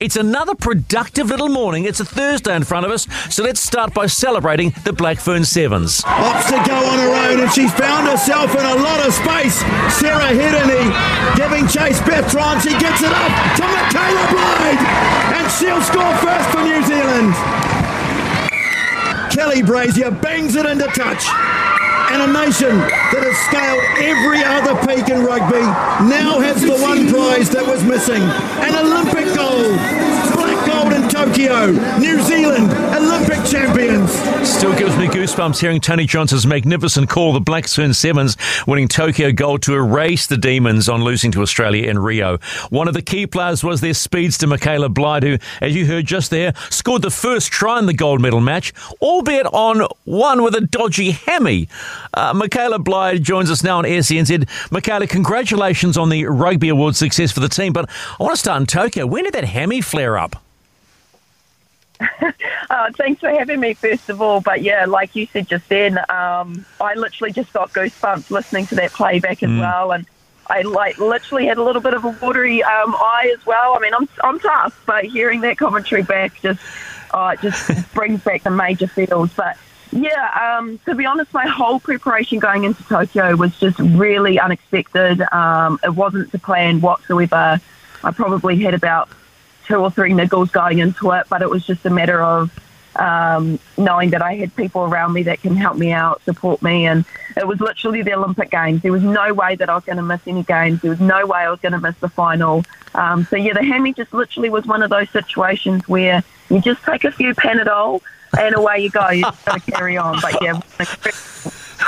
It's another productive little morning. It's a Thursday in front of us, so let's start by celebrating the Blackfern Sevens. Opts to go on her own, and she's found herself in a lot of space. Sarah Hirini giving chase. Beth Tron, she gets it up to Michaela Blyde, and she'll score first for New Zealand. Kelly Brazier bangs it into touch. And a nation that has scaled every other peak in rugby now has the one prize that was missing an Olympic gold. Black Tokyo. New Zealand, Olympic champions. Still gives me goosebumps hearing Tony Johnson's magnificent call, the Blackfern Sevens winning Tokyo gold to erase the Demons on losing to Australia in Rio. One of the key players was their speedster Michaela Blyde, who, as you heard just there, scored the first try in the gold medal match, albeit on one with a dodgy hammy. Uh, Michaela Blyde joins us now on SENZ. Michaela, congratulations on the Rugby Award success for the team, but I want to start in Tokyo. When did that hammy flare up? Uh, thanks for having me, first of all. But yeah, like you said just then, um, I literally just got goosebumps listening to that playback as Mm. well, and I like literally had a little bit of a watery um, eye as well. I mean, I'm I'm tough, but hearing that commentary back just it just brings back the major feels. But yeah, um, to be honest, my whole preparation going into Tokyo was just really unexpected. Um, it wasn't the plan whatsoever. I probably had about two or three niggles going into it, but it was just a matter of um, knowing that I had people around me that can help me out, support me, and it was literally the Olympic Games. There was no way that I was going to miss any games. There was no way I was going to miss the final. Um, so yeah, the hammy just literally was one of those situations where you just take a few Panadol and away you go. You just got to carry on. But yeah,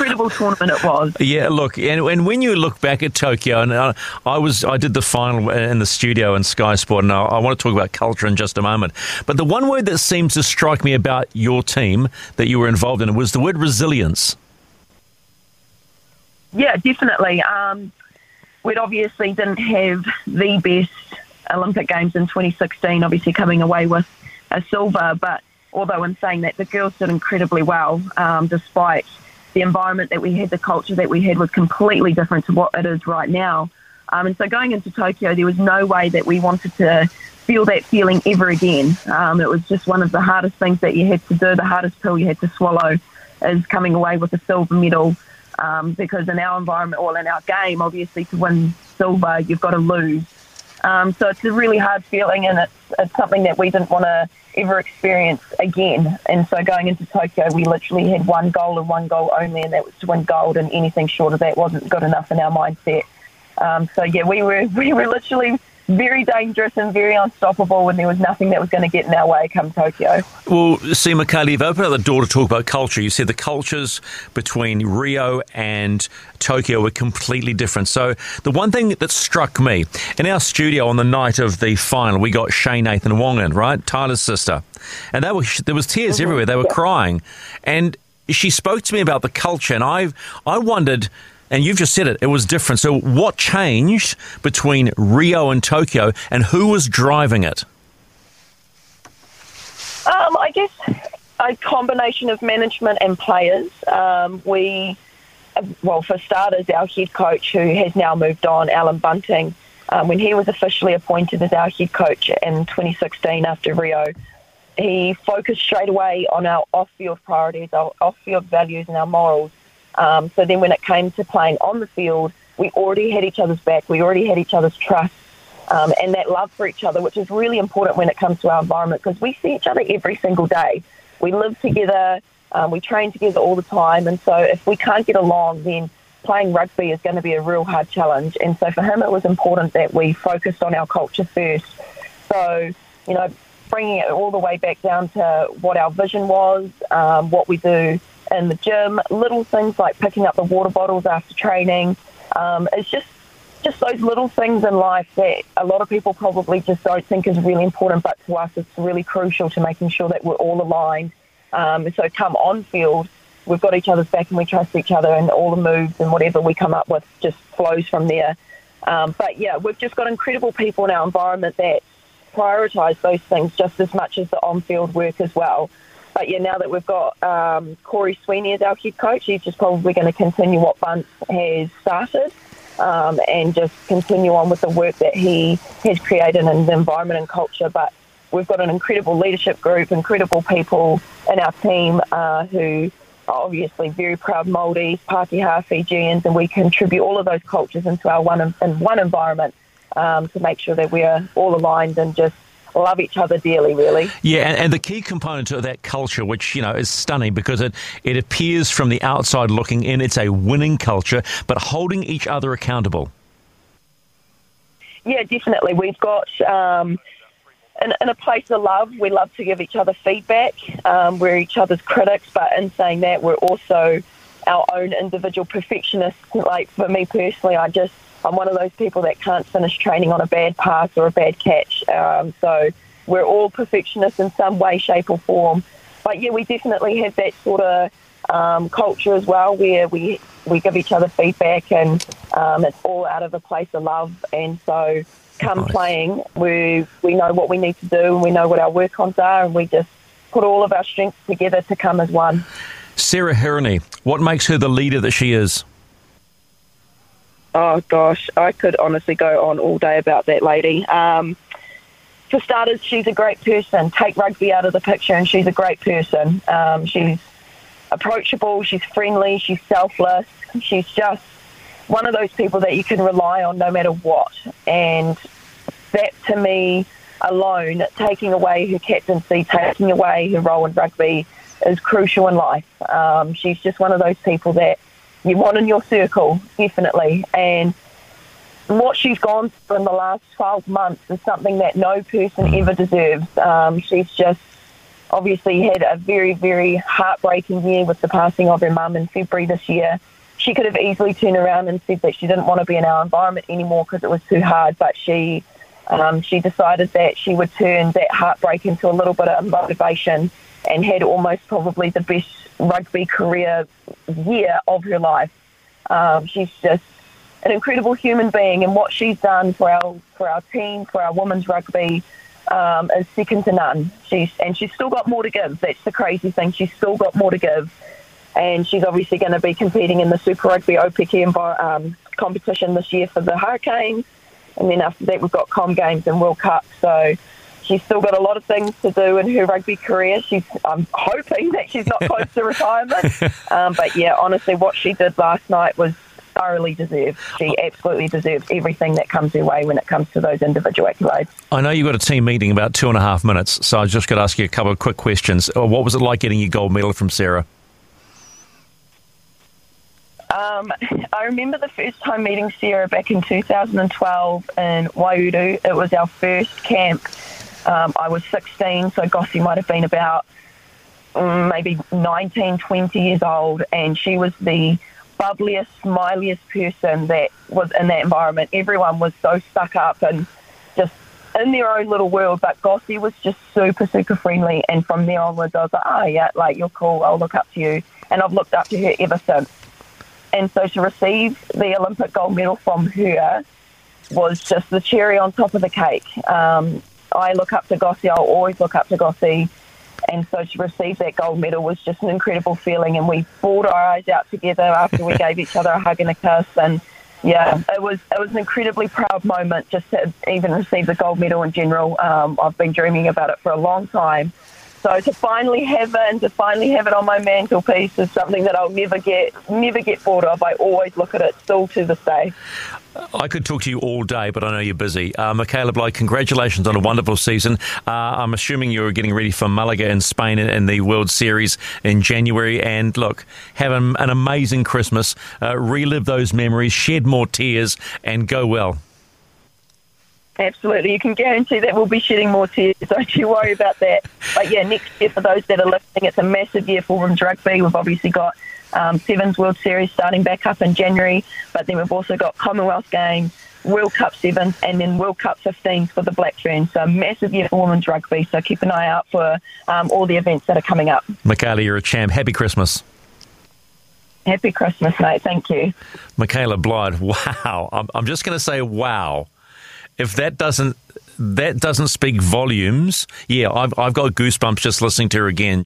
incredible, tournament it was. Yeah, look, and, and when you look back at Tokyo, and I, I was, I did the final in the studio in Sky Sport, and I, I want to talk about culture in just a moment. But the one word that seems to strike me about your team that you were involved in was the word resilience. Yeah, definitely. Um, we obviously didn't have the best Olympic Games in 2016, obviously coming away with a silver. But although in saying that, the girls did incredibly well, um, despite the environment that we had, the culture that we had was completely different to what it is right now. Um, and so going into Tokyo, there was no way that we wanted to feel that feeling ever again. Um, it was just one of the hardest things that you had to do, the hardest pill you had to swallow is coming away with a silver medal. Um, because in our environment or in our game, obviously to win silver, you've got to lose. Um, so it's a really hard feeling, and it's, it's something that we didn't want to ever experience again. And so going into Tokyo, we literally had one goal and one goal only, and that was to win gold. And anything short of that wasn't good enough in our mindset. Um, so yeah, we were we were literally very dangerous and very unstoppable, and there was nothing that was going to get in our way come Tokyo. Well, see, Michaela, you've opened up the door to talk about culture. You said the cultures between Rio and Tokyo were completely different. So, the one thing that struck me in our studio on the night of the final, we got Shane Nathan Wong in, right? Tyla's sister. And they were, there was tears mm-hmm. everywhere. They were crying. And she spoke to me about the culture, and I, I wondered. And you've just said it, it was different. So, what changed between Rio and Tokyo, and who was driving it? Um, I guess a combination of management and players. Um, we, well, for starters, our head coach, who has now moved on, Allan Bunting, um, when he was officially appointed as our head coach in 2016 after Rio, he focused straight away on our off-field priorities, our off-field values, and our morals. Um, so then, when it came to playing on the field, we already had each other's back. We already had each other's trust. um, and that love for each other, which is really important when it comes to our environment because we see each other every single day. We live together, um, we train together all the time, and so if we can't get along, then playing rugby is going to be a real hard challenge. And so for him, it was important that we focused on our culture first. So, you know, bringing it all the way back down to what our vision was, um, what we do in the gym, little things like picking up the water bottles after training. Um, it's just just those little things in life that a lot of people probably just don't think is really important, but to us it's really crucial to making sure that we're all aligned. Um, so come on field, we've got each other's back and we trust each other, and all the moves and whatever we come up with just flows from there. Um, but yeah, we've just got incredible people in our environment that prioritise those things just as much as the on-field work as well. But yeah, now that we've got um, Cory Sweeney as our head coach, he's just probably going to continue what Bunce has started um, and just continue on with the work that he has created in the environment and culture. But we've got an incredible leadership group, incredible people in our team uh, who are obviously very proud Māoris, Pākehā, Fijians, and we contribute all of those cultures into our one in one environment um, to make sure that we're all aligned and just love each other dearly, really. Yeah, and, and, the key component of that culture, which you know is stunning because it it appears from the outside looking in, it's a winning culture, but holding each other accountable. Yeah, definitely. We've got. Um, in, in, a place of love, we love to give each other feedback. Um, we're each other's critics, but in saying that, we're also our own individual perfectionists. Like for me personally, I just I'm one of those people that can't finish training on a bad pass or a bad catch. Um, so we're all perfectionists in some way, shape, or form. But yeah, we definitely have that sort of um, culture as well, where we we give each other feedback, and um, it's all out of a place of love. And so, come nice. playing, we we know what we need to do, and we know what our work ons are, and we just put all of our strengths together to come as one. Sarah Hirini, what makes her the leader that she is? Oh gosh, I could honestly go on all day about that lady. Um, for starters, she's a great person. Take rugby out of the picture, and she's a great person. Um, she's approachable, she's friendly, she's selfless. She's just one of those people that you can rely on no matter what. And that, to me, alone, taking away her captaincy, taking away her role in rugby, is crucial in life. Um, she's just one of those people that you want in your circle, definitely. And what she's gone through in the last 12 months is something that no person ever deserves. Um, she's just obviously had a very, very heartbreaking year with the passing of her mum in February this year. She could have easily turned around and said that she didn't want to be in our environment anymore because it was too hard, but she um, she decided that she would turn that heartbreak into a little bit of motivation and had almost probably the best rugby career year of her life. Um, she's just an incredible human being, and what she's done for our for our team, for our women's rugby, um, is second to none. She's and she's still got more to give. That's the crazy thing. She's still got more to give, and she's obviously going to be competing in the Super Rugby Aupiki um, competition this year for the Hurricanes, and then after that we've got Com Games and World Cup. So she's still got a lot of things to do in her rugby career. She's, I'm hoping that she's not close to retirement. Um, but yeah, honestly, what she did last night was thoroughly deserved. She absolutely deserves everything that comes her way when it comes to those individual accolades. I know you've got a team meeting in about two and a half minutes, so I just got to ask you a couple of quick questions. Uh, what was it like getting your gold medal from Sarah? Um, I remember the first time meeting Sarah back in 2012 in Waiouru. It was our first camp um, I was 16, so Gossie might have been about um, maybe 19, 20 years old, and she was the bubbliest, smiliest person that was in that environment. Everyone was so stuck up and just in their own little world, but Gossie was just super, super friendly. And from there onwards, I was like, oh, yeah, like, you're cool. I'll look up to you. And I've looked up to her ever since. And so to receive the Olympic gold medal from her was just the cherry on top of the cake. Um, I look up to Gossie. I'll always look up to Gossie. And so to receive that gold medal was just an incredible feeling. And we bawled our eyes out together after we gave each other a hug and a kiss. And yeah, it was it was an incredibly proud moment just to even receive the gold medal in general. Um, I've been dreaming about it for a long time. So to finally have it and to finally have it on my mantelpiece is something that I'll never get never get bored of. I always look at it still to this day. I could talk to you all day, but I know you're busy. Uh, Michaela Blyde, congratulations on a wonderful season. Uh, I'm assuming you're getting ready for Malaga in Spain in the World Series in January. And look, have an, an amazing Christmas, uh, relive those memories, shed more tears, and go well. Absolutely. You can guarantee that we'll be shedding more tears. Don't you worry about that. But yeah, next year for those that are listening, it's a massive year for women's rugby. We've obviously got um, Sevens World Series starting back up in January, but then we've also got Commonwealth Games, World Cup Sevens, and then World Cup 15s for the Black Ferns. So massive year for women's rugby. So keep an eye out for um, all the events that are coming up. Michaela, you're a champ. Happy Christmas. Happy Christmas, mate. Thank you. Michaela Blyde, wow. I'm, I'm just going to say wow. If that doesn't that doesn't speak volumes, yeah, I've, I've got goosebumps just listening to her again.